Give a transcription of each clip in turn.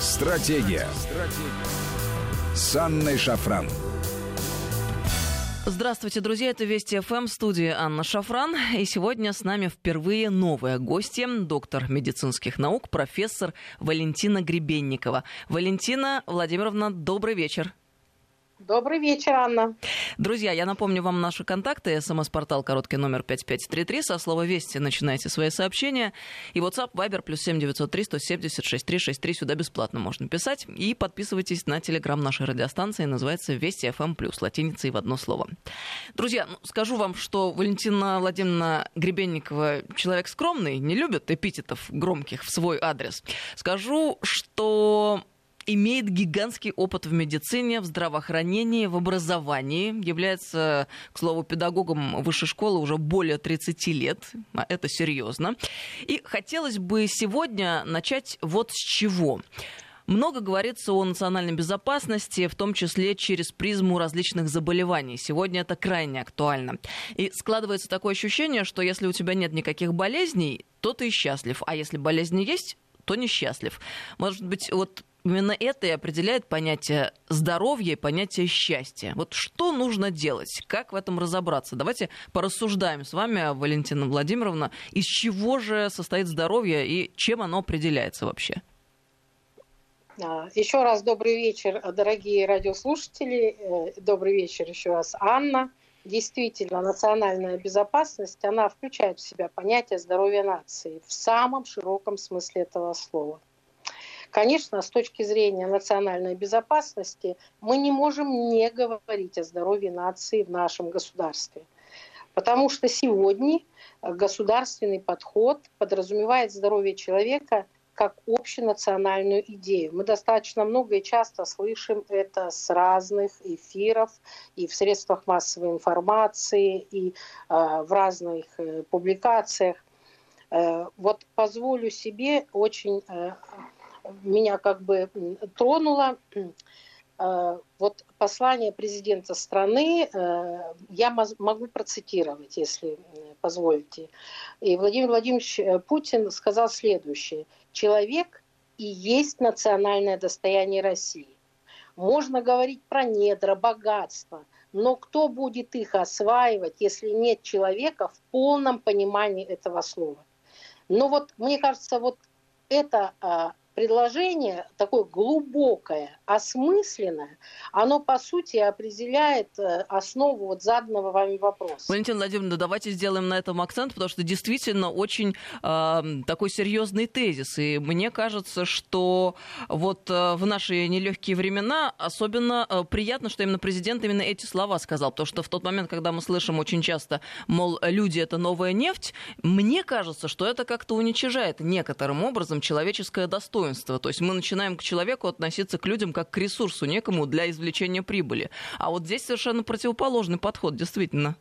Стратегия. Стратегия. С Анной Шафран. Здравствуйте, друзья. Это Вести ФМ, студия Анна Шафран. И сегодня с нами впервые новая гостья, доктор медицинских наук, профессор Валентина Гребенникова. Валентина Владимировна, добрый вечер. Добрый вечер, Анна. Друзья, я напомню вам наши контакты. СМС-портал короткий номер 5533. Со слова «Вести» начинайте свои сообщения. И WhatsApp, Viber, плюс 7903 170 6363. Сюда бесплатно можно писать. И подписывайтесь на телеграм нашей радиостанции. Называется «Вести FM+,» латиницей в одно слово. Друзья, ну, скажу вам, что Валентина Владимировна Гребенникова человек скромный, не любит эпитетов громких в свой адрес. Скажу, что имеет гигантский опыт в медицине, в здравоохранении, в образовании, является, к слову, педагогом высшей школы уже более 30 лет. А это серьезно. И хотелось бы сегодня начать вот с чего. Много говорится о национальной безопасности, в том числе через призму различных заболеваний. Сегодня это крайне актуально. И складывается такое ощущение, что если у тебя нет никаких болезней, то ты счастлив. А если болезни есть, то несчастлив. Может быть, вот Именно это и определяет понятие здоровья и понятие счастья. Вот что нужно делать? Как в этом разобраться? Давайте порассуждаем с вами, Валентина Владимировна, из чего же состоит здоровье и чем оно определяется вообще? А, еще раз добрый вечер, дорогие радиослушатели. Э, добрый вечер еще раз, Анна. Действительно, национальная безопасность, она включает в себя понятие здоровья нации в самом широком смысле этого слова. Конечно, с точки зрения национальной безопасности мы не можем не говорить о здоровье нации в нашем государстве. Потому что сегодня государственный подход подразумевает здоровье человека как общенациональную идею. Мы достаточно много и часто слышим это с разных эфиров и в средствах массовой информации, и э, в разных э, публикациях. Э, вот позволю себе очень э, меня как бы тронуло. Э, вот послание президента страны э, я могу процитировать, если позволите. И Владимир Владимирович э, Путин сказал следующее. Человек и есть национальное достояние России. Можно говорить про недра, богатство, но кто будет их осваивать, если нет человека в полном понимании этого слова? Но вот мне кажется, вот это а, предложение такое глубокое, осмысленное, оно по сути определяет э, основу вот заданного вами вопроса. Валентина Владимировна, давайте сделаем на этом акцент, потому что действительно очень э, такой серьезный тезис. И мне кажется, что вот э, в наши нелегкие времена особенно э, приятно, что именно президент именно эти слова сказал. Потому что в тот момент, когда мы слышим очень часто, мол, люди это новая нефть, мне кажется, что это как-то уничижает некоторым образом человеческое достоинство достоинства. То есть мы начинаем к человеку относиться к людям как к ресурсу некому для извлечения прибыли. А вот здесь совершенно противоположный подход, действительно.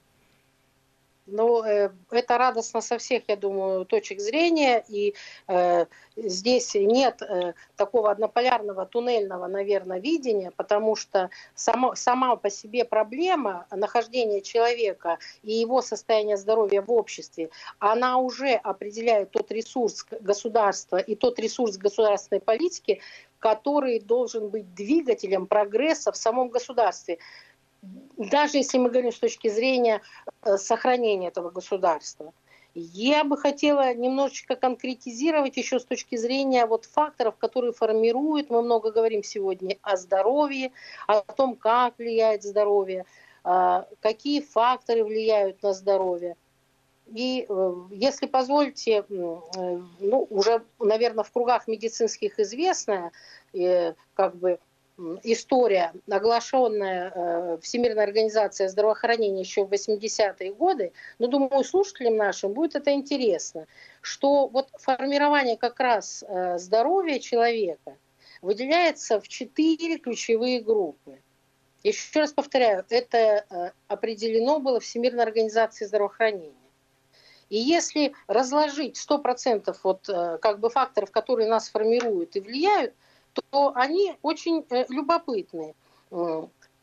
Ну, э, это радостно со всех, я думаю, точек зрения, и э, здесь нет э, такого однополярного туннельного, наверное, видения, потому что само, сама по себе проблема нахождения человека и его состояние здоровья в обществе, она уже определяет тот ресурс государства и тот ресурс государственной политики, который должен быть двигателем прогресса в самом государстве даже если мы говорим с точки зрения э, сохранения этого государства. Я бы хотела немножечко конкретизировать еще с точки зрения вот факторов, которые формируют, мы много говорим сегодня о здоровье, о том, как влияет здоровье, а, какие факторы влияют на здоровье. И э, если позволите, э, ну, уже, наверное, в кругах медицинских известная, как бы история, оглашенная э, Всемирной организацией здравоохранения еще в 80-е годы, но думаю, слушателям нашим будет это интересно, что вот формирование как раз э, здоровья человека выделяется в четыре ключевые группы. Еще раз повторяю, это э, определено было Всемирной организацией здравоохранения. И если разложить 100% вот, как бы факторов, которые нас формируют и влияют – то они очень э, любопытные.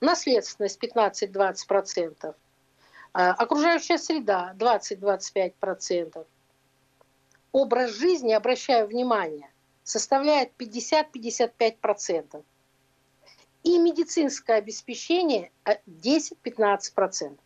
Наследственность 15-20%, а, окружающая среда 20-25%, образ жизни, обращаю внимание, составляет 50-55%. И медицинское обеспечение 10-15%.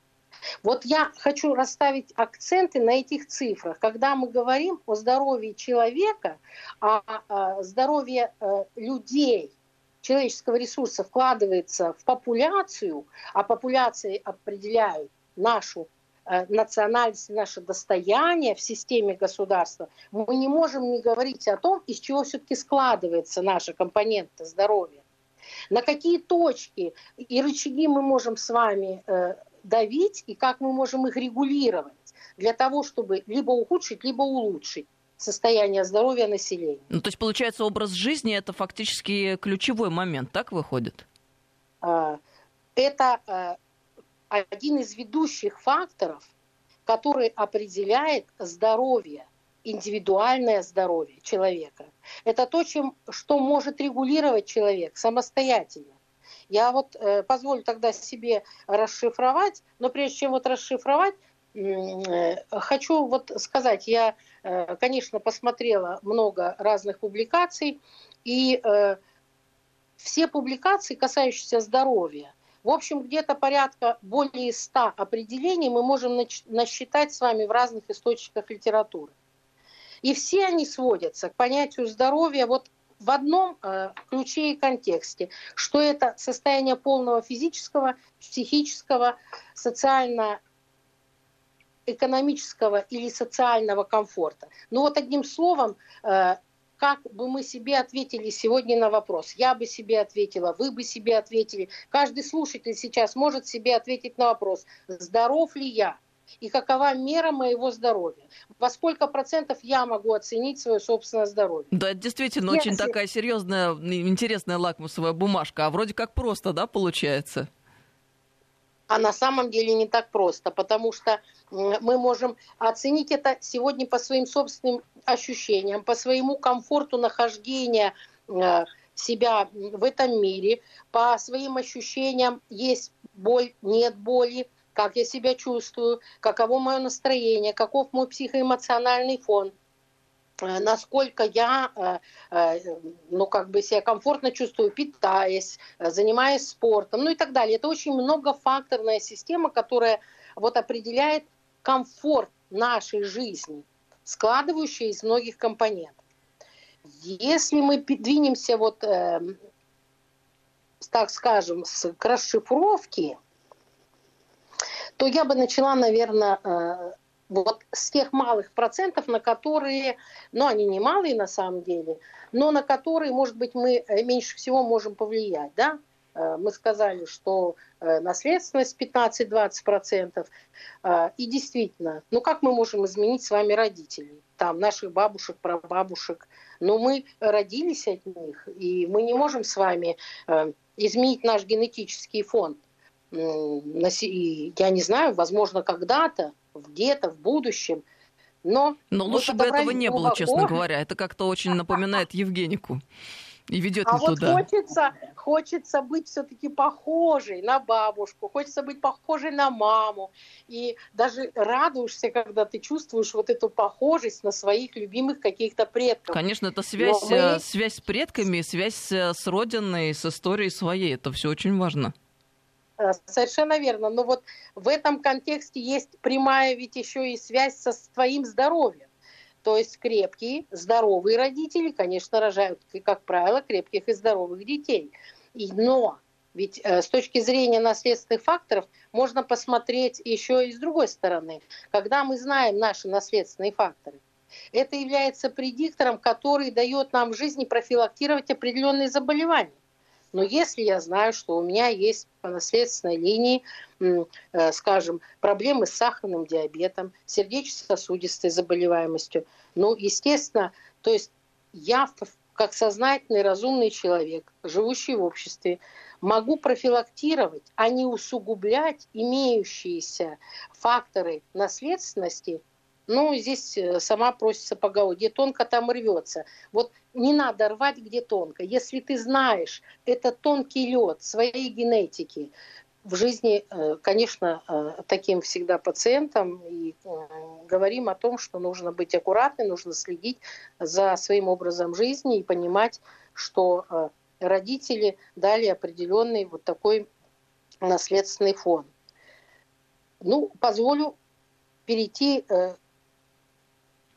Вот я хочу расставить акценты на этих цифрах. Когда мы говорим о здоровье человека, о, о здоровье э, людей, человеческого ресурса вкладывается в популяцию, а популяции определяют нашу э, национальность, наше достояние в системе государства, мы не можем не говорить о том, из чего все-таки складывается наша компонента здоровья. На какие точки и рычаги мы можем с вами э, давить и как мы можем их регулировать для того, чтобы либо ухудшить, либо улучшить состояние здоровья населения. Ну, то есть, получается, образ жизни это фактически ключевой момент, так выходит? А, это а, один из ведущих факторов, который определяет здоровье, индивидуальное здоровье человека. Это то, чем, что может регулировать человек самостоятельно. Я вот э, позволю тогда себе расшифровать, но прежде чем вот расшифровать, э, хочу вот сказать, я, э, конечно, посмотрела много разных публикаций, и э, все публикации, касающиеся здоровья, в общем, где-то порядка более 100 определений мы можем насчитать с вами в разных источниках литературы. И все они сводятся к понятию здоровья вот в одном э, ключе и контексте, что это состояние полного физического, психического, социально экономического или социального комфорта. Ну вот одним словом, э, как бы мы себе ответили сегодня на вопрос? Я бы себе ответила, вы бы себе ответили. Каждый слушатель сейчас может себе ответить на вопрос, здоров ли я? И какова мера моего здоровья. Во сколько процентов я могу оценить свое собственное здоровье. Да, это действительно Если... очень такая серьезная, интересная лакмусовая бумажка. А вроде как просто, да, получается? А на самом деле не так просто, потому что мы можем оценить это сегодня по своим собственным ощущениям, по своему комфорту нахождения э, себя в этом мире, по своим ощущениям есть боль, нет боли, как я себя чувствую, каково мое настроение, каков мой психоэмоциональный фон, э, насколько я, э, э, ну, как бы себя комфортно чувствую, питаясь, занимаясь спортом, ну и так далее. Это очень многофакторная система, которая вот определяет комфорт нашей жизни, складывающая из многих компонентов. Если мы двинемся вот, так скажем, с, к расшифровке, то я бы начала, наверное, э, вот с тех малых процентов, на которые, ну, они не малые на самом деле, но на которые, может быть, мы э, меньше всего можем повлиять, да? Э, мы сказали, что наследственность 15-20%. И действительно, ну как мы можем изменить с вами родителей? Там наших бабушек, прабабушек. Но мы родились от них, и мы не можем с вами изменить наш генетический фонд я не знаю, возможно, когда-то, где-то, в будущем, но... Но лучше бы этого не было, честно говоря. Это как-то очень напоминает Евгенику. И ведет а не вот туда. Хочется, хочется быть все-таки похожей на бабушку, хочется быть похожей на маму. И даже радуешься, когда ты чувствуешь вот эту похожесть на своих любимых каких-то предков. Конечно, это связь, мы... Э, связь с предками, связь э, с родиной, с историей своей. Это все очень важно. Э, совершенно верно. Но вот в этом контексте есть прямая ведь еще и связь со твоим здоровьем. То есть крепкие, здоровые родители, конечно, рожают, как правило, крепких и здоровых детей. И, но ведь э, с точки зрения наследственных факторов можно посмотреть еще и с другой стороны. Когда мы знаем наши наследственные факторы, это является предиктором, который дает нам в жизни профилактировать определенные заболевания. Но если я знаю, что у меня есть по наследственной линии, э, скажем, проблемы с сахарным диабетом, сердечно-сосудистой заболеваемостью, ну, естественно, то есть я как сознательный, разумный человек, живущий в обществе, могу профилактировать, а не усугублять имеющиеся факторы наследственности ну, здесь э, сама просится поговор. Где тонко, там рвется. Вот не надо рвать, где тонко. Если ты знаешь, это тонкий лед своей генетики, в жизни, конечно, таким всегда пациентам и говорим о том, что нужно быть аккуратным, нужно следить за своим образом жизни и понимать, что родители дали определенный вот такой наследственный фон. Ну, позволю перейти э,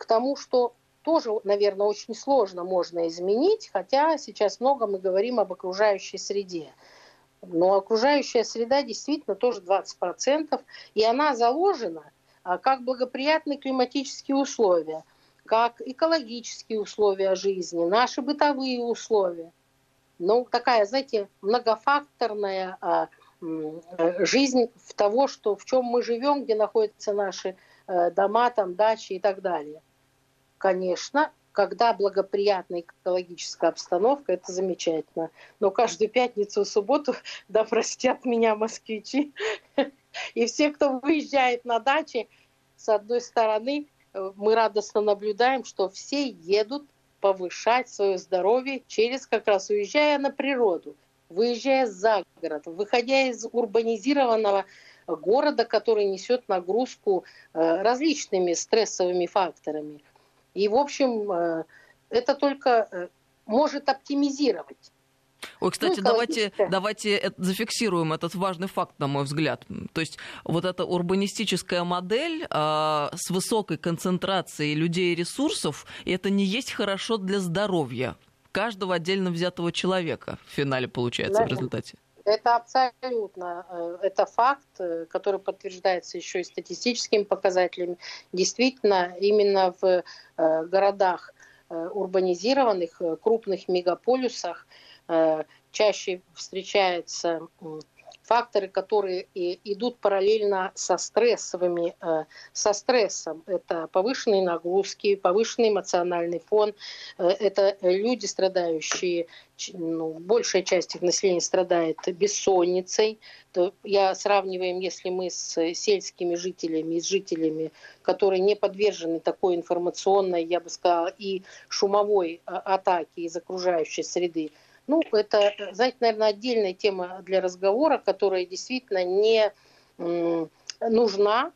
к тому, что тоже, наверное, очень сложно можно изменить, хотя сейчас много мы говорим об окружающей среде. Но окружающая среда действительно тоже 20%, и она заложена а, как благоприятные климатические условия, как экологические условия жизни, наши бытовые условия. Ну, такая, знаете, многофакторная а, Э, жизнь в того, что, в чем мы живем, где находятся наши э, дома, там, дачи и так далее. Конечно, когда благоприятная экологическая обстановка, это замечательно. Но каждую пятницу и субботу, да простят меня москвичи, и все, кто выезжает на дачи, с одной стороны, э, мы радостно наблюдаем, что все едут повышать свое здоровье через как раз уезжая на природу выезжая за город, выходя из урбанизированного города, который несет нагрузку э, различными стрессовыми факторами. И, в общем, э, это только э, может оптимизировать. Ой, кстати, ну, давайте, давайте зафиксируем этот важный факт, на мой взгляд. То есть вот эта урбанистическая модель э, с высокой концентрацией людей и ресурсов, это не есть хорошо для здоровья каждого отдельно взятого человека в финале получается да. в результате. Это абсолютно, э, это факт, э, который подтверждается еще и статистическими показателями. Действительно, именно в э, городах урбанизированных, крупных мегаполисах чаще встречается факторы, которые идут параллельно со стрессовыми, э, со стрессом. Это повышенные нагрузки, повышенный эмоциональный фон, э, это люди, страдающие, ну, большая часть их населения страдает бессонницей. Я сравниваем, если мы с сельскими жителями с жителями, которые не подвержены такой информационной, я бы сказала, и шумовой а, атаке из окружающей среды, ну, это, знаете, наверное, отдельная тема для разговора, которая действительно не нужна,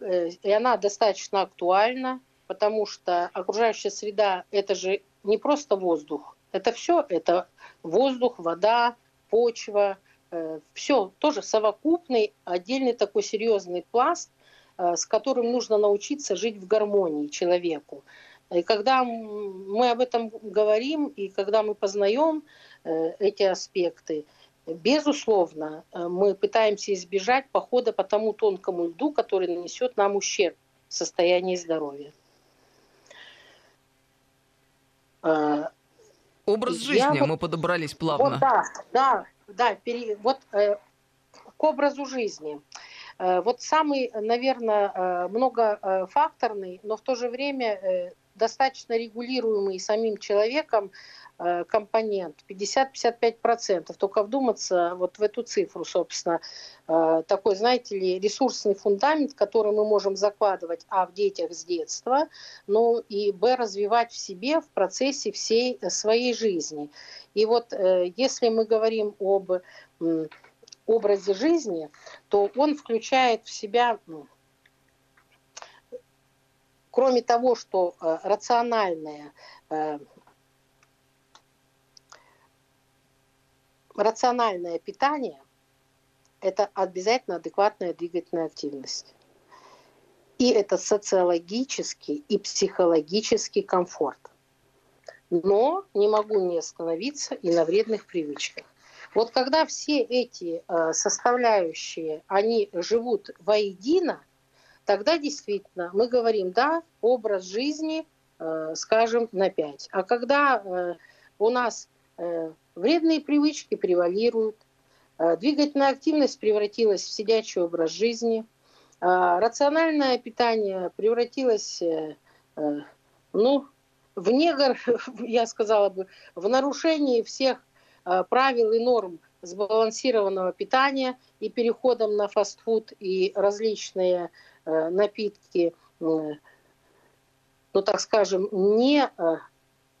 э, и она достаточно актуальна, потому что окружающая среда – это же не просто воздух, это все, это воздух, вода, почва, э, все тоже совокупный, отдельный такой серьезный пласт, э, с которым нужно научиться жить в гармонии человеку. И когда мы об этом говорим, и когда мы познаем э, эти аспекты, безусловно, э, мы пытаемся избежать похода по тому тонкому льду, который нанесет нам ущерб в состоянии здоровья. Э, Образ жизни Я мы подобрались плавно. Вот, да, да, да. Пере, вот э, к образу жизни. Вот самый, наверное, многофакторный, но в то же время достаточно регулируемый самим человеком э, компонент 50-55%. Только вдуматься вот в эту цифру, собственно, э, такой, знаете ли, ресурсный фундамент, который мы можем закладывать, а, в детях с детства, ну и, б, развивать в себе в процессе всей своей жизни. И вот э, если мы говорим об образе жизни, то он включает в себя кроме того, что э, рациональное э, рациональное питание – это обязательно адекватная двигательная активность. И это социологический и психологический комфорт. Но не могу не остановиться и на вредных привычках. Вот когда все эти э, составляющие, они живут воедино – тогда действительно мы говорим, да, образ жизни, э, скажем, на 5. А когда э, у нас э, вредные привычки превалируют, двигательная активность превратилась в сидячий образ жизни, рациональное питание превратилось ну, в негр, я сказала бы, в нарушении всех правил и норм сбалансированного питания и переходом на фастфуд и различные напитки, ну так скажем, не э,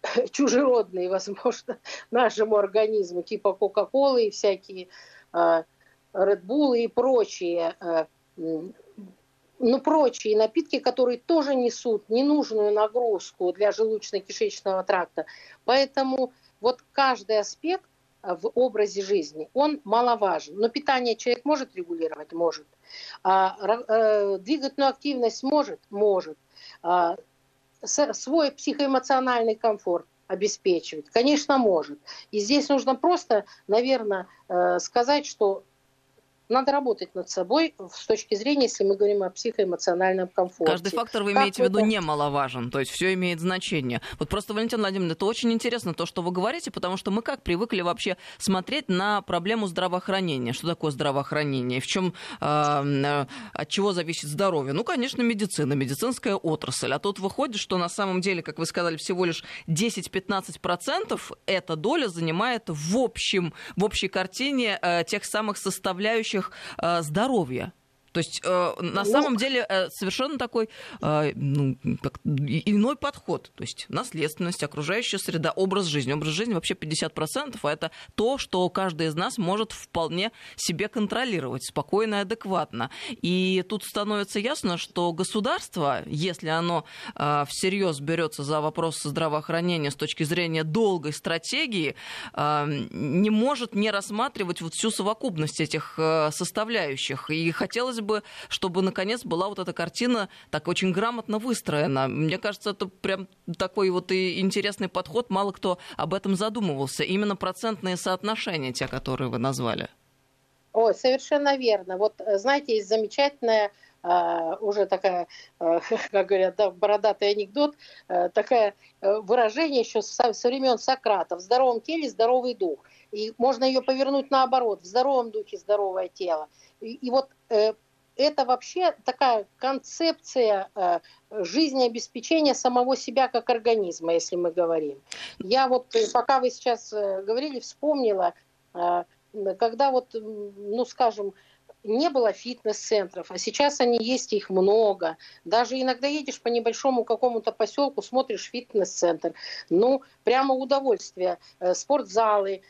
чужеродные, возможно, нашему организму, типа Кока-Колы и всякие Bull и прочие ну, прочие напитки, которые тоже несут ненужную нагрузку для желудочно-кишечного тракта. Поэтому вот каждый аспект в образе жизни, он маловажен. Но питание человек может регулировать? Может. А, э, двигательную активность может? Может. А, свой психоэмоциональный комфорт обеспечивать? Конечно, может. И здесь нужно просто, наверное, э, сказать, что надо работать над собой с точки зрения, если мы говорим о психоэмоциональном комфорте. Каждый фактор вы имеете как в виду это... немаловажен, то есть все имеет значение. Вот просто, Валентин Владимировна, это очень интересно то, что вы говорите, потому что мы как привыкли вообще смотреть на проблему здравоохранения. Что такое здравоохранение? В чем, э, э, от чего зависит здоровье? Ну, конечно, медицина, медицинская отрасль. А тут выходит, что на самом деле, как вы сказали, всего лишь 10-15% эта доля занимает в общем, в общей картине э, тех самых составляющих их э, здоровья. То есть э, на ну, самом деле э, совершенно такой э, ну, как, иной подход. То есть наследственность, окружающая среда, образ жизни. Образ жизни вообще 50%, а это то, что каждый из нас может вполне себе контролировать спокойно и адекватно. И тут становится ясно, что государство, если оно э, всерьез берется за вопрос здравоохранения с точки зрения долгой стратегии, э, не может не рассматривать вот всю совокупность этих э, составляющих. И хотелось бы, чтобы наконец была вот эта картина так очень грамотно выстроена. Мне кажется, это прям такой вот и интересный подход. Мало кто об этом задумывался. Именно процентные соотношения, те, которые вы назвали. Ой, совершенно верно. Вот, э, знаете, есть замечательная Uh, уже такая, uh, как говорят, да, бородатый анекдот, такое выражение еще со, со времен Сократа. В здоровом теле здоровый дух. И можно ее повернуть наоборот. В здоровом духе здоровое тело. И, и вот э, это вообще такая концепция э, жизнеобеспечения самого себя как организма, если мы говорим. Я вот, э, пока вы сейчас э, говорили, вспомнила, когда вот, ну скажем, не было фитнес-центров, а сейчас они есть, их много. Даже иногда едешь по небольшому какому-то поселку, смотришь фитнес-центр. Ну, прямо удовольствие. Спортзалы,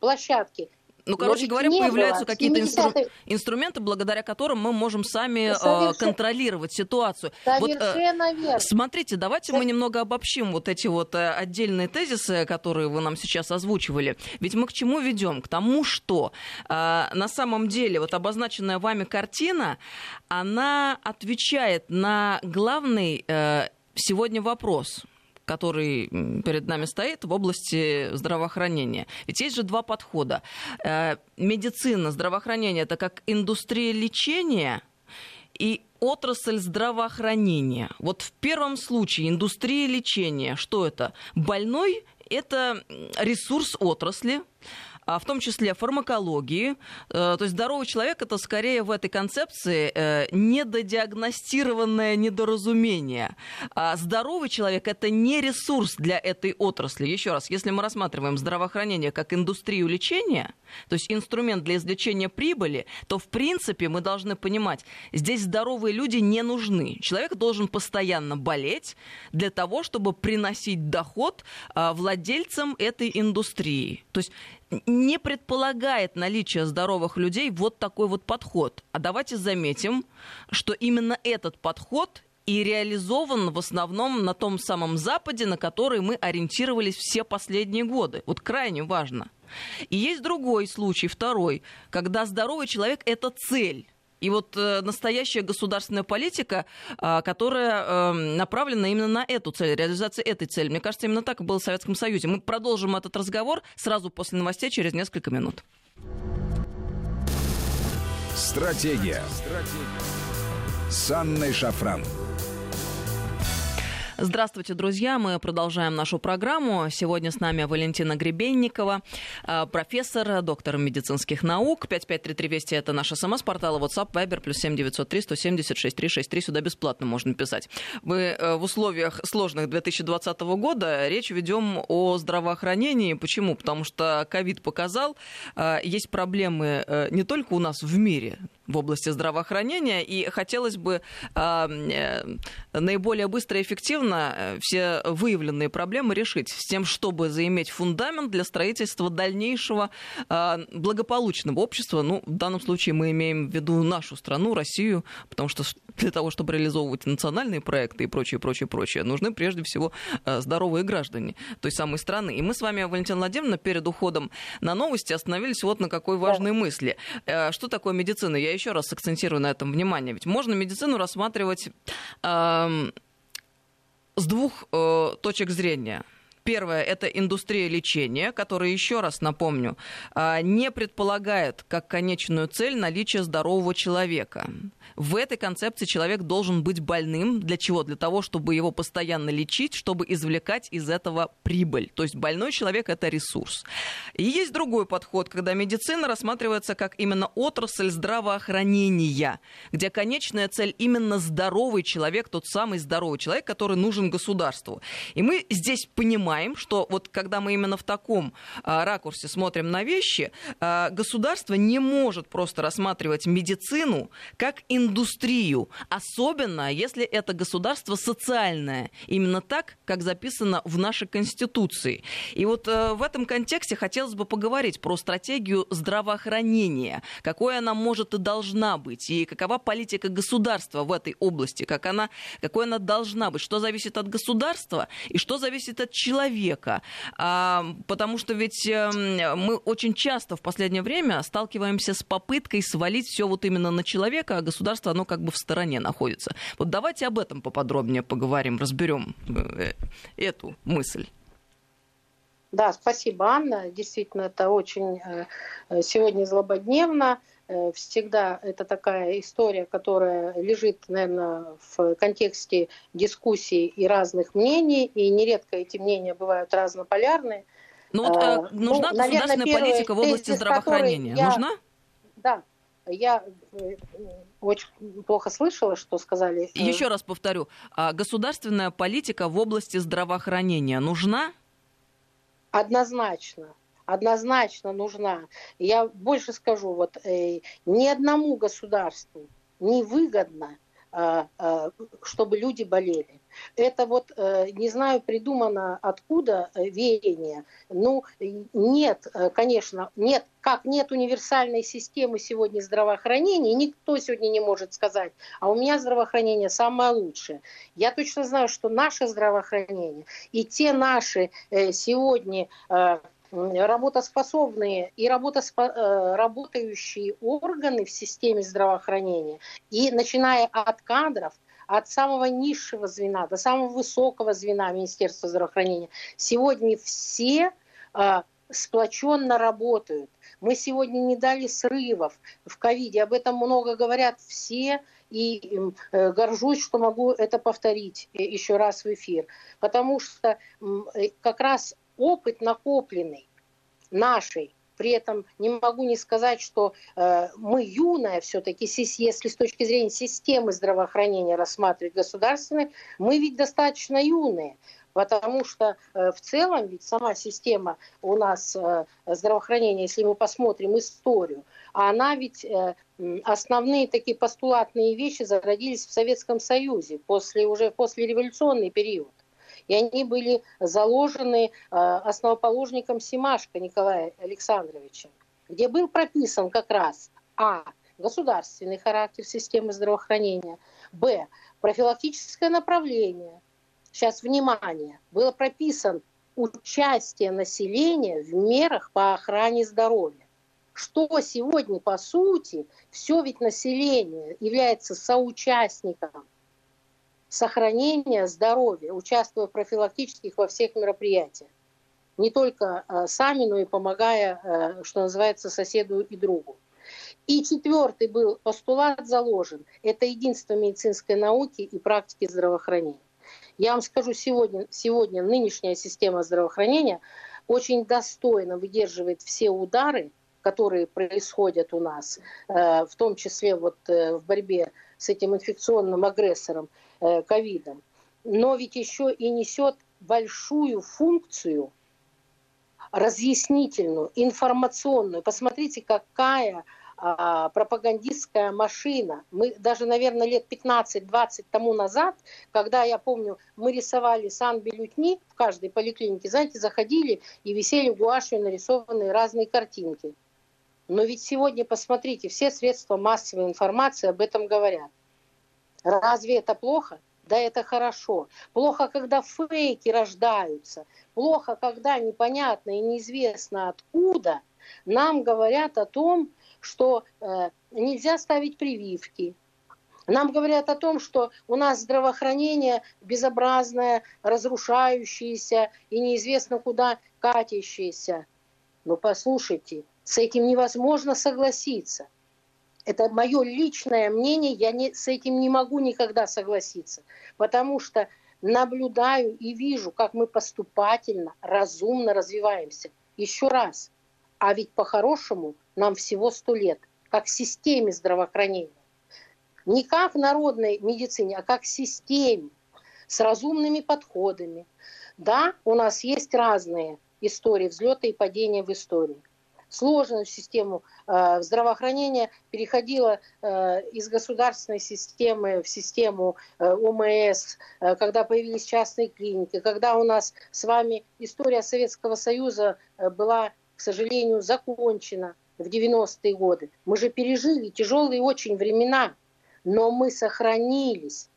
площадки. Ну, короче говоря, появляются какие-то инстру... инструменты, благодаря которым мы можем сами э, Совершенно... контролировать ситуацию. Совершенно вот, верно. Смотрите, давайте Со... мы немного обобщим вот эти вот э, отдельные тезисы, которые вы нам сейчас озвучивали. Ведь мы к чему ведем? К тому, что э, на самом деле вот обозначенная вами картина, она отвечает на главный э, сегодня вопрос – который перед нами стоит в области здравоохранения. Ведь есть же два подхода. Э, медицина, здравоохранение это как индустрия лечения и отрасль здравоохранения. Вот в первом случае индустрия лечения, что это? Больной – это ресурс отрасли, в том числе фармакологии. Э, то есть здоровый человек это скорее в этой концепции э, недодиагностированное недоразумение. А здоровый человек это не ресурс для этой отрасли. Еще раз, если мы рассматриваем здравоохранение как индустрию лечения, то есть инструмент для извлечения прибыли, то в принципе мы должны понимать, здесь здоровые люди не нужны. Человек должен постоянно болеть для того, чтобы приносить доход а, владельцам этой индустрии. То есть не предполагает наличие здоровых людей вот такой вот подход. А давайте заметим, что именно этот подход и реализован в основном на том самом Западе, на который мы ориентировались все последние годы. Вот крайне важно. И есть другой случай, второй, когда здоровый человек – это цель. И вот э, настоящая государственная политика, э, которая э, направлена именно на эту цель, реализацию этой цели. Мне кажется, именно так и было в Советском Союзе. Мы продолжим этот разговор сразу после новостей через несколько минут. Стратегия. Стратегия. С Анной Шафран. Здравствуйте, друзья. Мы продолжаем нашу программу. Сегодня с нами Валентина Гребенникова, э, профессор, доктор медицинских наук. 5533 Вести – это наш СМС-портал, WhatsApp, Viber, плюс 7903 176 363. Сюда бесплатно можно писать. Мы э, в условиях сложных 2020 года речь ведем о здравоохранении. Почему? Потому что ковид показал, э, есть проблемы не только у нас в мире, в области здравоохранения, и хотелось бы э, наиболее быстро и эффективно э, все выявленные проблемы решить с тем, чтобы заиметь фундамент для строительства дальнейшего а, благополучного общества. Ну, в данном случае мы имеем в виду нашу страну, Россию, потому что для того, чтобы реализовывать национальные проекты и прочее, прочее, прочее, нужны прежде всего э, здоровые граждане той самой страны. И мы с вами, Валентина Владимировна, перед уходом на новости остановились вот на какой важной мысли. Что такое медицина? Я еще раз акцентирую на этом внимание. Ведь можно медицину рассматривать э, с двух э, точек зрения. Первое – это индустрия лечения, которая, еще раз напомню, а, не предполагает как конечную цель наличие здорового человека. В этой концепции человек должен быть больным. Для чего? Для того, чтобы его постоянно лечить, чтобы извлекать из этого прибыль. То есть больной человек – это ресурс. И есть другой подход, когда медицина рассматривается как именно отрасль здравоохранения, где конечная цель именно здоровый человек, тот самый здоровый человек, который нужен государству. И мы здесь понимаем, что вот когда мы именно в таком а, ракурсе смотрим на вещи, а, государство не может просто рассматривать медицину как индустрию, особенно если это государство социальное, именно так, как записано в нашей Конституции. И вот э, в этом контексте хотелось бы поговорить про стратегию здравоохранения, какой она может и должна быть, и какова политика государства в этой области, как она, какой она должна быть, что зависит от государства и что зависит от человека. А, потому что ведь э, мы очень часто в последнее время сталкиваемся с попыткой свалить все вот именно на человека, а государство государство, оно как бы в стороне находится. Вот давайте об этом поподробнее поговорим, разберем э, эту мысль. Да, спасибо, Анна. Действительно, это очень э, сегодня злободневно. Э, всегда это такая история, которая лежит, наверное, в контексте дискуссий и разных мнений, и нередко эти мнения бывают разнополярные. Ну вот э, нужна ну, государственная наверное, политика в области здравоохранения? Я... Нужна? Да, я очень плохо слышала, что сказали. Еще раз повторю. А государственная политика в области здравоохранения нужна? Однозначно. Однозначно нужна. Я больше скажу, вот э, ни одному государству не выгодно, э, э, чтобы люди болели. Это вот, э, не знаю, придумано откуда э, веяние. Ну, нет, э, конечно, нет, как нет универсальной системы сегодня здравоохранения, никто сегодня не может сказать, а у меня здравоохранение самое лучшее. Я точно знаю, что наше здравоохранение и те наши сегодня работоспособные и работоспо- работающие органы в системе здравоохранения, и начиная от кадров, от самого низшего звена до самого высокого звена Министерства здравоохранения. Сегодня все э, сплоченно работают. Мы сегодня не дали срывов в ковиде. Об этом много говорят все. И э, горжусь, что могу это повторить э, еще раз в эфир. Потому что э, как раз опыт накопленный нашей при этом не могу не сказать, что э, мы юная все-таки, если с точки зрения системы здравоохранения рассматривать государственной, мы ведь достаточно юные. Потому что э, в целом ведь сама система у нас э, здравоохранения, если мы посмотрим историю, она ведь э, основные такие постулатные вещи зародились в Советском Союзе после уже после революционный период и они были заложены э, основоположником Симашко Николая Александровича, где был прописан как раз а. государственный характер системы здравоохранения, б. профилактическое направление. Сейчас внимание, было прописан участие населения в мерах по охране здоровья. Что сегодня, по сути, все ведь население является соучастником сохранения здоровья, участвуя профилактических во всех мероприятиях. Не только э, сами, но и помогая, э, что называется, соседу и другу. И четвертый был постулат заложен. Это единство медицинской науки и практики здравоохранения. Я вам скажу, сегодня, сегодня нынешняя система здравоохранения очень достойно выдерживает все удары, которые происходят у нас, э, в том числе вот в борьбе с этим инфекционным агрессором. Э, ковидом, но ведь еще и несет большую функцию разъяснительную, информационную. Посмотрите, какая а, пропагандистская машина. Мы даже, наверное, лет 15-20 тому назад, когда, я помню, мы рисовали санбилютни в каждой поликлинике, знаете, заходили и висели гуашью нарисованные разные картинки. Но ведь сегодня, посмотрите, все средства массовой информации об этом говорят. Разве это плохо? Да это хорошо. Плохо, когда фейки рождаются. Плохо, когда непонятно и неизвестно откуда нам говорят о том, что э, нельзя ставить прививки. Нам говорят о том, что у нас здравоохранение безобразное, разрушающееся и неизвестно куда катящееся. Но послушайте, с этим невозможно согласиться. Это мое личное мнение, я не, с этим не могу никогда согласиться, потому что наблюдаю и вижу, как мы поступательно, разумно развиваемся. Еще раз, а ведь по-хорошему нам всего сто лет, как системе здравоохранения. Не как народной медицине, а как системе, с разумными подходами. Да, у нас есть разные истории, взлеты и падения в истории – сложную систему э, здравоохранения переходила э, из государственной системы в систему э, ОМС, когда появились частные клиники, когда у нас с вами история Советского Союза была, к сожалению, закончена в 90-е годы. Мы же пережили тяжелые очень времена, но мы сохранились.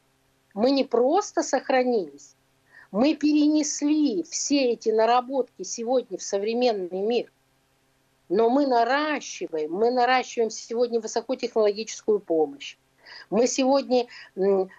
Мы не просто сохранились, мы перенесли все эти наработки сегодня в современный мир. Но мы наращиваем, мы наращиваем сегодня высокотехнологическую помощь. Мы сегодня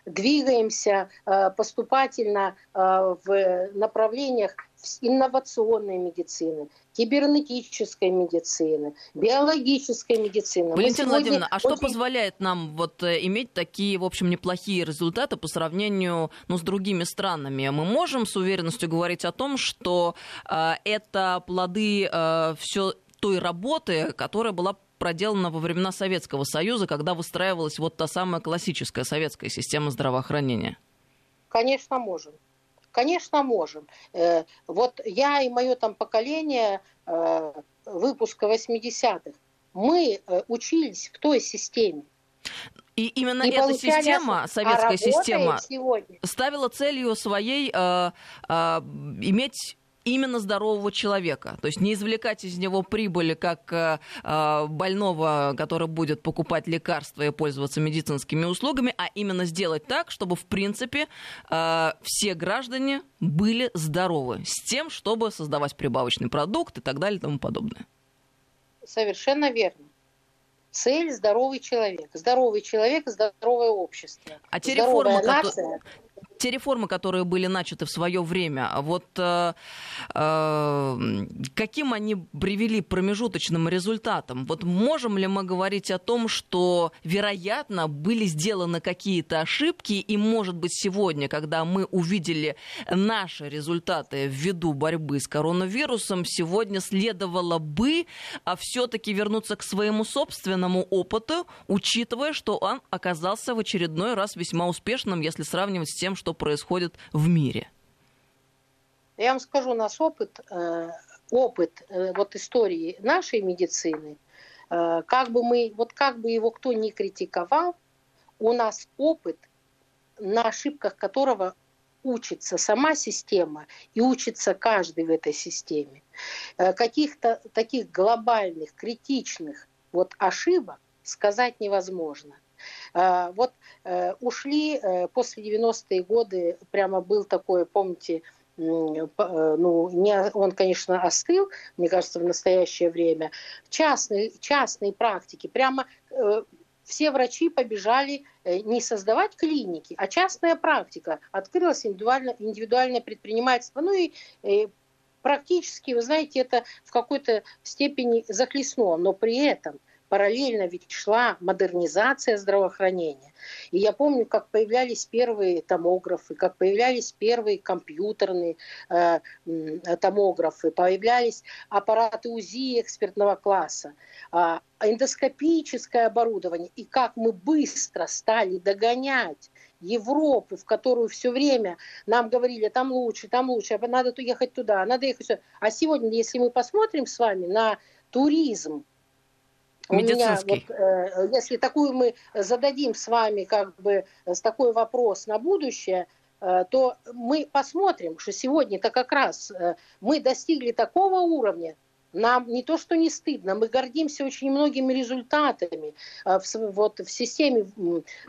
двигаемся э, поступательно э, в направлениях инновационной медицины, кибернетической медицины, биологической медицины. Валентина сегодня... Владимировна, а что позволяет нам вот э, иметь такие, в общем, неплохие результаты по сравнению ну, с другими странами? Мы можем с уверенностью говорить о том, что э, это плоды э, все той работы, которая была проделана во времена Советского Союза, когда выстраивалась вот та самая классическая советская система здравоохранения? Конечно, можем. Конечно, можем. Э, вот я и мое там поколение э, выпуска 80-х, мы э, учились в той системе. И именно и эта система, а советская а система, сегодня. ставила целью своей э, э, иметь именно здорового человека. То есть не извлекать из него прибыли как э, э, больного, который будет покупать лекарства и пользоваться медицинскими услугами, а именно сделать так, чтобы, в принципе, э, все граждане были здоровы, с тем, чтобы создавать прибавочный продукт и так далее и тому подобное. Совершенно верно. Цель – здоровый человек. Здоровый человек – здоровое общество. А те реформы, нация те реформы, которые были начаты в свое время, а вот э, э, каким они привели промежуточным результатом? Вот можем ли мы говорить о том, что, вероятно, были сделаны какие-то ошибки, и, может быть, сегодня, когда мы увидели наши результаты ввиду борьбы с коронавирусом, сегодня следовало бы а все-таки вернуться к своему собственному опыту, учитывая, что он оказался в очередной раз весьма успешным, если сравнивать с тем, что что происходит в мире? Я вам скажу, наш опыт, э, опыт э, вот истории нашей медицины, э, как бы мы, вот как бы его кто ни критиковал, у нас опыт, на ошибках которого учится сама система и учится каждый в этой системе. Каких-то таких глобальных, критичных вот ошибок сказать невозможно. А, вот э, ушли э, после 90-е годы, прямо был такой, помните, э, ну, не, он, конечно, остыл, мне кажется, в настоящее время, частные, частные практики, прямо все врачи побежали не создавать клиники, а частная практика. Открылось индивидуальное, индивидуальное предпринимательство. Ну и, и практически, вы знаете, это в какой-то степени захлестнуло, но при этом параллельно ведь шла модернизация здравоохранения. И я помню, как появлялись первые томографы, как появлялись первые компьютерные э, томографы, появлялись аппараты УЗИ экспертного класса, э, эндоскопическое оборудование, и как мы быстро стали догонять Европу, в которую все время нам говорили, там лучше, там лучше, надо ехать туда, надо ехать сюда. А сегодня, если мы посмотрим с вами на туризм Медицинский. У меня, вот, если такую мы зададим с вами как бы с такой вопрос на будущее, то мы посмотрим, что сегодня-то как раз мы достигли такого уровня, нам не то, что не стыдно, мы гордимся очень многими результатами в, вот, в системе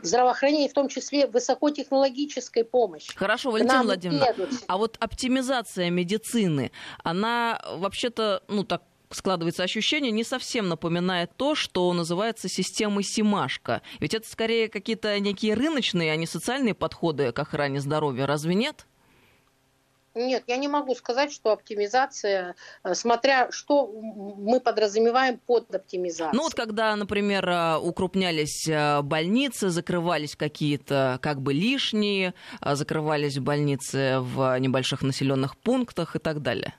здравоохранения, в том числе высокотехнологической помощи. Хорошо, Валентина Владимировна, а вот оптимизация медицины, она вообще-то, ну так складывается ощущение, не совсем напоминает то, что называется системой Симашка. Ведь это скорее какие-то некие рыночные, а не социальные подходы к охране здоровья. Разве нет? Нет, я не могу сказать, что оптимизация, э, смотря что мы подразумеваем под оптимизацией. Ну вот когда, например, э, укрупнялись э, больницы, закрывались какие-то как бы лишние, закрывались больницы в небольших населенных пунктах и так далее.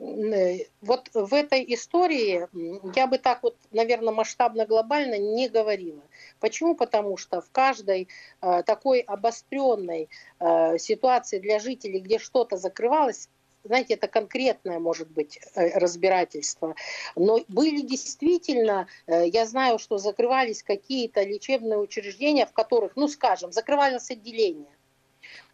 Э, вот в этой истории я бы так вот, наверное, масштабно-глобально не говорила. Почему? Потому что в каждой э, такой обостренной э, ситуации для жителей, где что-то закрывалось, знаете, это конкретное, может быть, э, разбирательство. Но были действительно, э, я знаю, что закрывались какие-то лечебные учреждения, в которых, ну, скажем, закрывалось отделение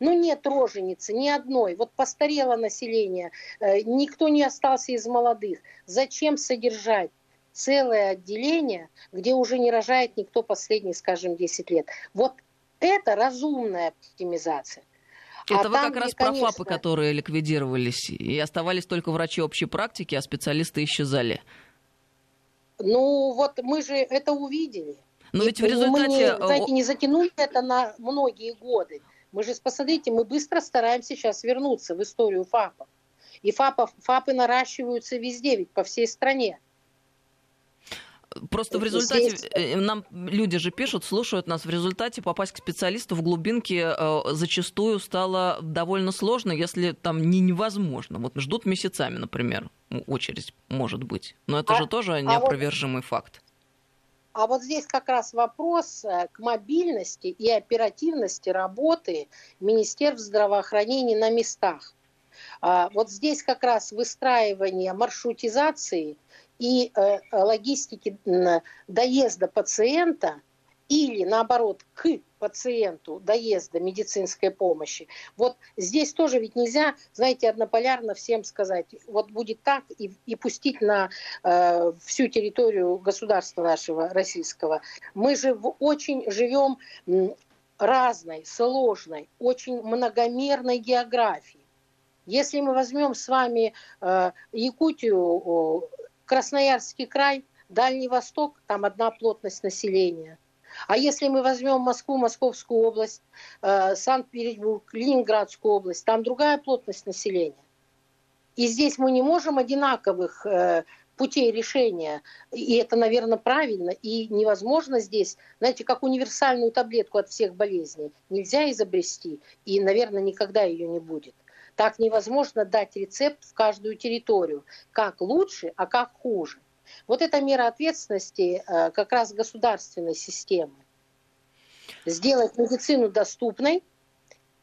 ну нет роженицы, ни одной. Вот постарело население, э, никто не остался из молодых. Зачем содержать? целое отделение, где уже не рожает никто последние, скажем, 10 лет. Вот это разумная оптимизация. Это а вы там, как раз где, конечно... про ФАПы, которые ликвидировались, и оставались только врачи общей практики, а специалисты исчезали. Ну вот мы же это увидели. Но ведь в результате... Мы не, знаете, не затянули это на многие годы. Мы же, посмотрите, мы быстро стараемся сейчас вернуться в историю ФАПов. И ФАПов, ФАПы наращиваются везде, ведь по всей стране. Просто в результате, Здесь... Э, нам люди же пишут, слушают нас, в результате попасть к специалисту в глубинке э, зачастую стало довольно сложно, если там не невозможно. Вот ждут месяцами, например, очередь может быть. Но это а, же тоже неопровержимый а вот... факт. А вот здесь как раз вопрос э, к мобильности и оперативности работы Министерств здравоохранения на местах. А, вот здесь как раз выстраивание маршрутизации и э, логистики доезда пациента – или наоборот к пациенту доезда медицинской помощи. Вот здесь тоже ведь нельзя, знаете, однополярно всем сказать, вот будет так и, и пустить на э, всю территорию государства нашего российского. Мы же в, очень живем разной, сложной, очень многомерной географии. Если мы возьмем с вами э, Якутию, Красноярский край, Дальний Восток, там одна плотность населения – а если мы возьмем Москву, Московскую область, э, Санкт-Петербург, Ленинградскую область, там другая плотность населения. И здесь мы не можем одинаковых э, путей решения. И это, наверное, правильно. И невозможно здесь, знаете, как универсальную таблетку от всех болезней нельзя изобрести. И, наверное, никогда ее не будет. Так невозможно дать рецепт в каждую территорию. Как лучше, а как хуже. Вот эта мера ответственности э, как раз государственной системы. Сделать медицину доступной,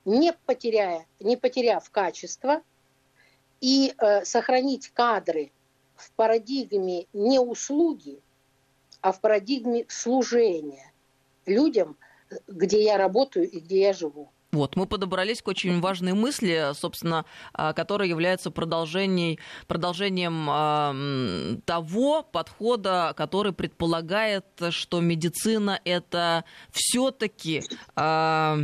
не, потеряя, не потеряв качество, и э, сохранить кадры в парадигме не услуги, а в парадигме служения людям, где я работаю и где я живу. Вот, мы подобрались к очень важной мысли, собственно, а, которая является продолжением, продолжением того подхода, который предполагает, что медицина это все-таки а,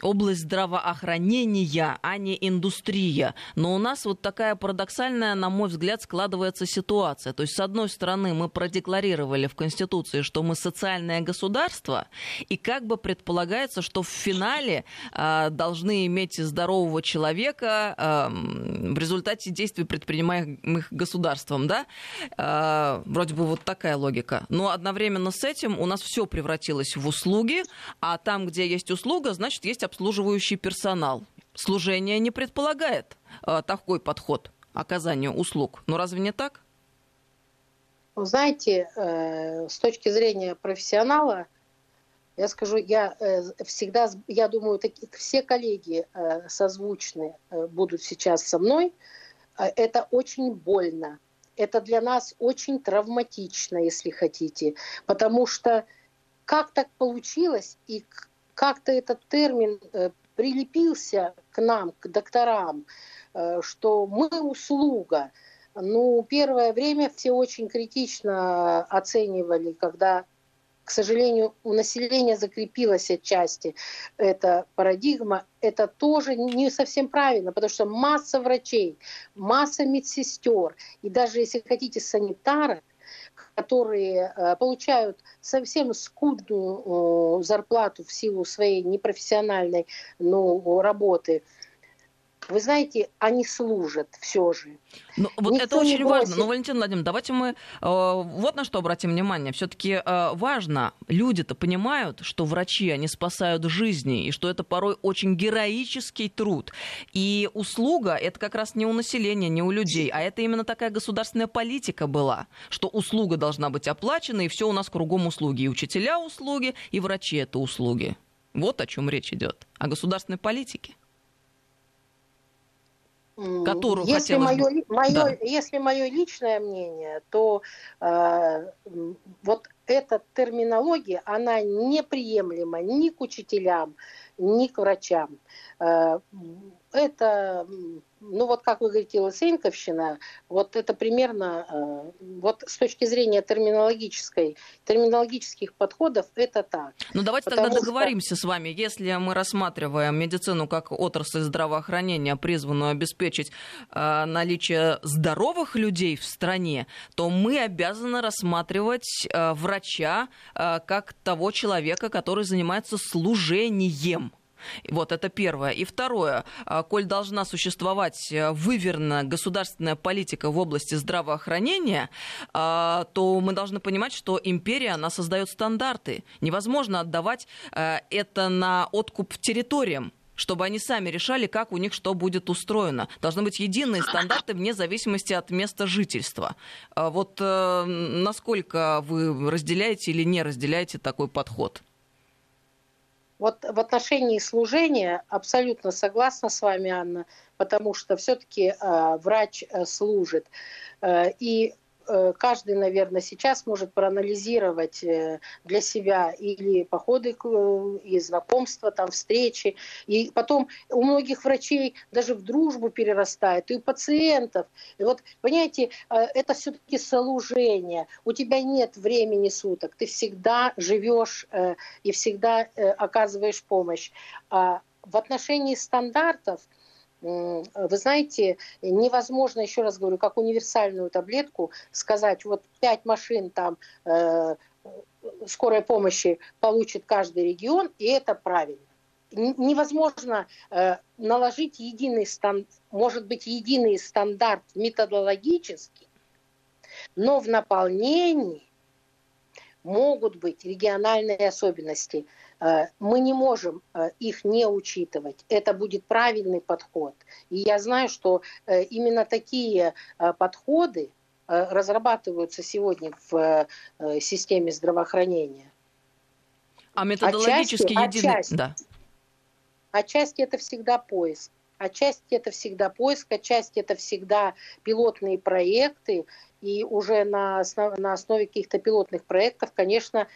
область здравоохранения, а не индустрия. Но у нас вот такая парадоксальная, на мой взгляд, складывается ситуация. То есть, с одной стороны, мы продекларировали в Конституции, что мы социальное государство, и как бы предполагается, что в финале а, должны иметь здорового человека в результате действий, предпринимаемых государством, да? А, вроде бы вот такая логика. Но одновременно с этим у нас все превратилось в услуги, а там, где есть услуга, значит, есть обслуживающий персонал. Служение не предполагает а, такой подход оказанию услуг. Но разве не так? Знаете, э, с точки зрения профессионала, я скажу, я э, всегда, я думаю, таки, все коллеги э, созвучные э, будут сейчас со мной. Это очень больно. это для нас очень травматично, если хотите, потому что как так получилось и как-то этот термин прилепился к нам, к докторам, что мы услуга. Ну, первое время все очень критично оценивали, когда к сожалению, у населения закрепилась отчасти эта парадигма. Это тоже не совсем правильно, потому что масса врачей, масса медсестер и даже, если хотите, санитары, которые э, получают совсем скудную зарплату в силу своей непрофессиональной ну, работы, вы знаете, они служат все же. Ну, вот Никто это очень важно. Но, Валентин Владимирович, давайте мы э, вот на что обратим внимание. Все-таки э, важно, люди-то понимают, что врачи, они спасают жизни, и что это порой очень героический труд. И услуга, это как раз не у населения, не у людей, а это именно такая государственная политика была, что услуга должна быть оплачена, и все у нас кругом услуги. И учителя услуги, и врачи это услуги. Вот о чем речь идет. О государственной политике которую если хотелось мое, мое, да. Если мое личное мнение, то э, вот эта терминология, она неприемлема ни к учителям, ни к врачам. Э, это ну вот как вы говорите, Лысенковщина, вот это примерно, э, вот с точки зрения терминологической, терминологических подходов, это так. Ну давайте Потому тогда договоримся с вами, если мы рассматриваем медицину как отрасль здравоохранения, призванную обеспечить э, наличие здоровых людей в стране, то мы обязаны рассматривать э, врача э, как того человека, который занимается служением вот это первое. И второе, а, коль должна существовать э, выверенная государственная политика в области здравоохранения, а, то мы должны понимать, что империя, она создает стандарты. Невозможно отдавать э, это на откуп территориям чтобы они сами решали, как у них что будет устроено. Должны быть единые стандарты вне зависимости от места жительства. А вот э, насколько вы разделяете или не разделяете такой подход? Вот в отношении служения абсолютно согласна с вами, Анна, потому что все-таки э, врач э, служит. Э, и каждый, наверное, сейчас может проанализировать э, для себя или походы э, и знакомства, там, встречи. И потом у многих врачей даже в дружбу перерастает, и у пациентов. И вот, понимаете, это все-таки служение. У тебя нет времени суток, ты всегда живешь и всегда оказываешь помощь. А в отношении стандартов – вы знаете, невозможно, еще раз говорю, как универсальную таблетку сказать, вот пять машин там э, скорой помощи получит каждый регион, и это правильно. Невозможно э, наложить единый стандарт, может быть, единый стандарт методологический, но в наполнении могут быть региональные особенности. Э, мы не можем э, их не учитывать. Это будет правильный подход. И я знаю, что э, именно такие подходы разрабатываются сегодня в системе здравоохранения. А методологически отчасти, единый... Отчасти, да. отчасти это всегда поиск. Отчасти это всегда поиск, отчасти это всегда пилотные проекты, и уже на, основ, на основе каких-то пилотных проектов, конечно,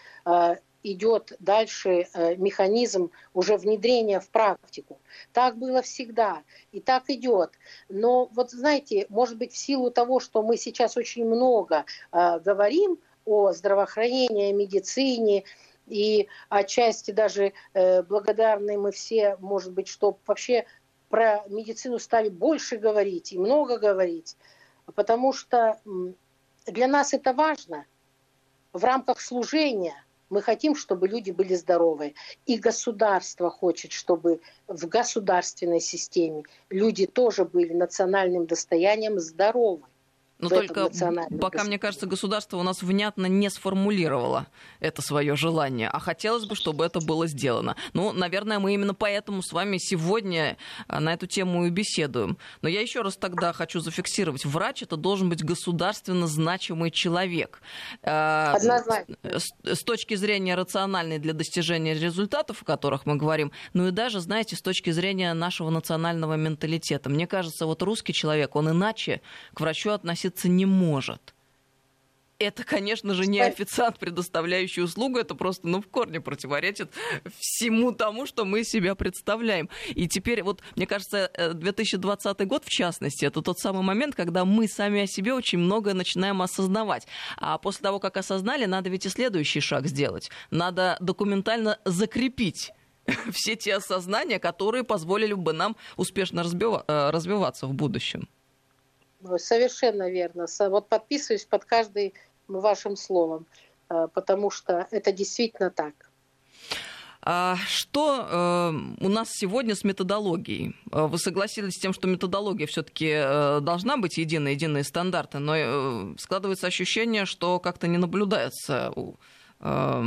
идет дальше э, механизм уже внедрения в практику. Так было всегда, и так идет. Но вот знаете, может быть, в силу того, что мы сейчас очень много э, говорим о здравоохранении, медицине, и отчасти даже благодарны мы все, может быть, что вообще про медицину стали больше говорить и много говорить потому что для нас это важно. В рамках служения мы хотим, чтобы люди были здоровы. И государство хочет, чтобы в государственной системе люди тоже были национальным достоянием здоровы. Но только пока, мне кажется, государство у нас внятно не сформулировало это свое желание, а хотелось бы, чтобы это было сделано. Ну, наверное, мы именно поэтому с вами сегодня а, на эту тему и беседуем. Но я еще раз тогда хочу зафиксировать. Врач это должен быть государственно значимый человек. А, Однозначно. С точки зрения рациональной для достижения результатов, о которых мы говорим, ну и даже, знаете, с точки зрения нашего национального менталитета. Мне кажется, вот русский человек, он иначе к врачу относится согласиться не может это, конечно же, не официант, предоставляющий услугу, это просто, ну, в корне противоречит всему тому, что мы себя представляем. И теперь, вот, мне кажется, 2020 э, год, в частности, это тот самый момент, когда мы сами о себе очень много начинаем осознавать. А после того, как осознали, надо ведь и следующий шаг сделать. Надо документально закрепить все те осознания, которые позволили бы нам успешно э, развиваться в будущем. Совершенно верно. Вот подписываюсь под каждый вашим словом, э, потому что это действительно так. А что э, у нас сегодня с методологией? Э, вы согласились с тем, что методология все-таки должна быть единой, единые стандарты, но складывается ощущение, что как-то не наблюдается у, э,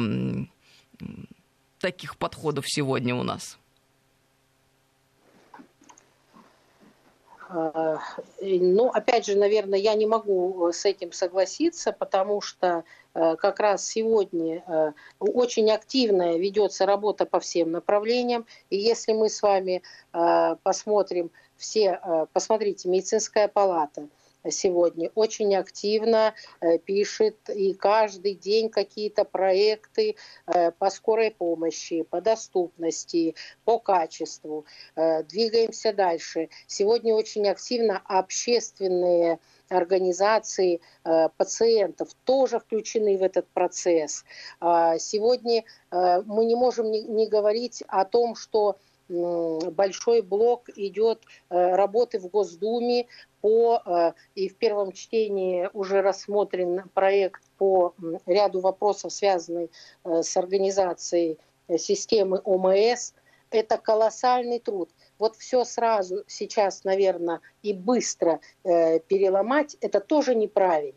таких подходов сегодня у нас. Ну, опять же, наверное, я не могу э, с этим согласиться, потому что э, как раз сегодня э, очень активная ведется работа по всем направлениям. И если мы с вами посмотрим все, посмотрите, медицинская палата – сегодня очень активно э, пишет и каждый день какие-то проекты э, по скорой помощи, по доступности, по качеству. Э, двигаемся дальше. Сегодня очень активно общественные организации пациентов тоже включены в этот процесс. А сегодня мы не можем не говорить о том, что большой блок идет работы в Госдуме по, э, и в первом чтении уже рассмотрен проект по ряду вопросов, связанных э, с организацией э, системы ОМС. Это колоссальный труд. Вот все сразу сейчас, наверное, и быстро переломать, это тоже неправильно.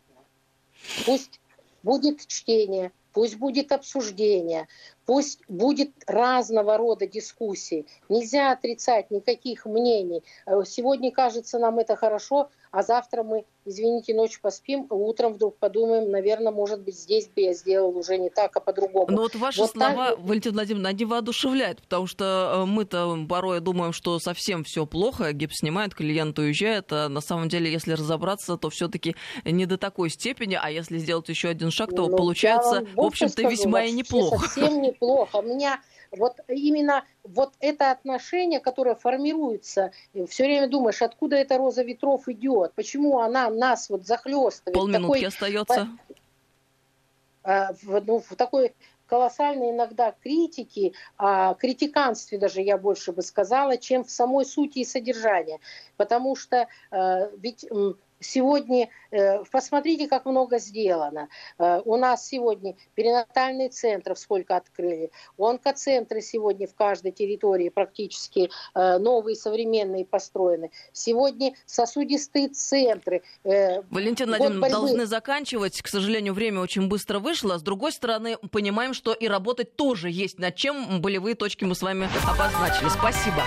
Пусть будет чтение, пусть будет обсуждение, пусть будет разного рода дискуссии. Нельзя отрицать никаких мнений. Э, сегодня кажется нам это хорошо, а завтра мы, извините, ночью поспим, а утром вдруг подумаем, наверное, может быть, здесь бы я сделал уже не так, а по-другому. Но вот ваши вот слова, так... Валентина Владимировна, они воодушевляют, потому что э, мы-то порой думаем, что совсем все плохо, гипс снимает, клиент уезжает, а на самом деле, если разобраться, то все-таки не до такой степени, а если сделать еще один шаг, то ну, получается, в общем-то, весьма и неплохо. Совсем неплохо. У меня вот именно вот это отношение, которое формируется, все время думаешь, откуда эта роза ветров идет, почему она нас вот захлестывает. Полминутки такой, остается. А, в, ну, в такой колоссальной иногда критики, а, критиканстве даже я больше бы сказала, чем в самой сути и содержании. Потому что а, ведь Сегодня, э, посмотрите, как много сделано. Э, у нас сегодня перинатальные центры сколько открыли. Онкоцентры сегодня в каждой территории практически э, новые, современные построены. Сегодня сосудистые центры. Валентина Владимировна, должны заканчивать. К сожалению, время очень быстро вышло. С другой стороны, понимаем, что и работать тоже есть над чем. Болевые точки мы с вами обозначили. Спасибо.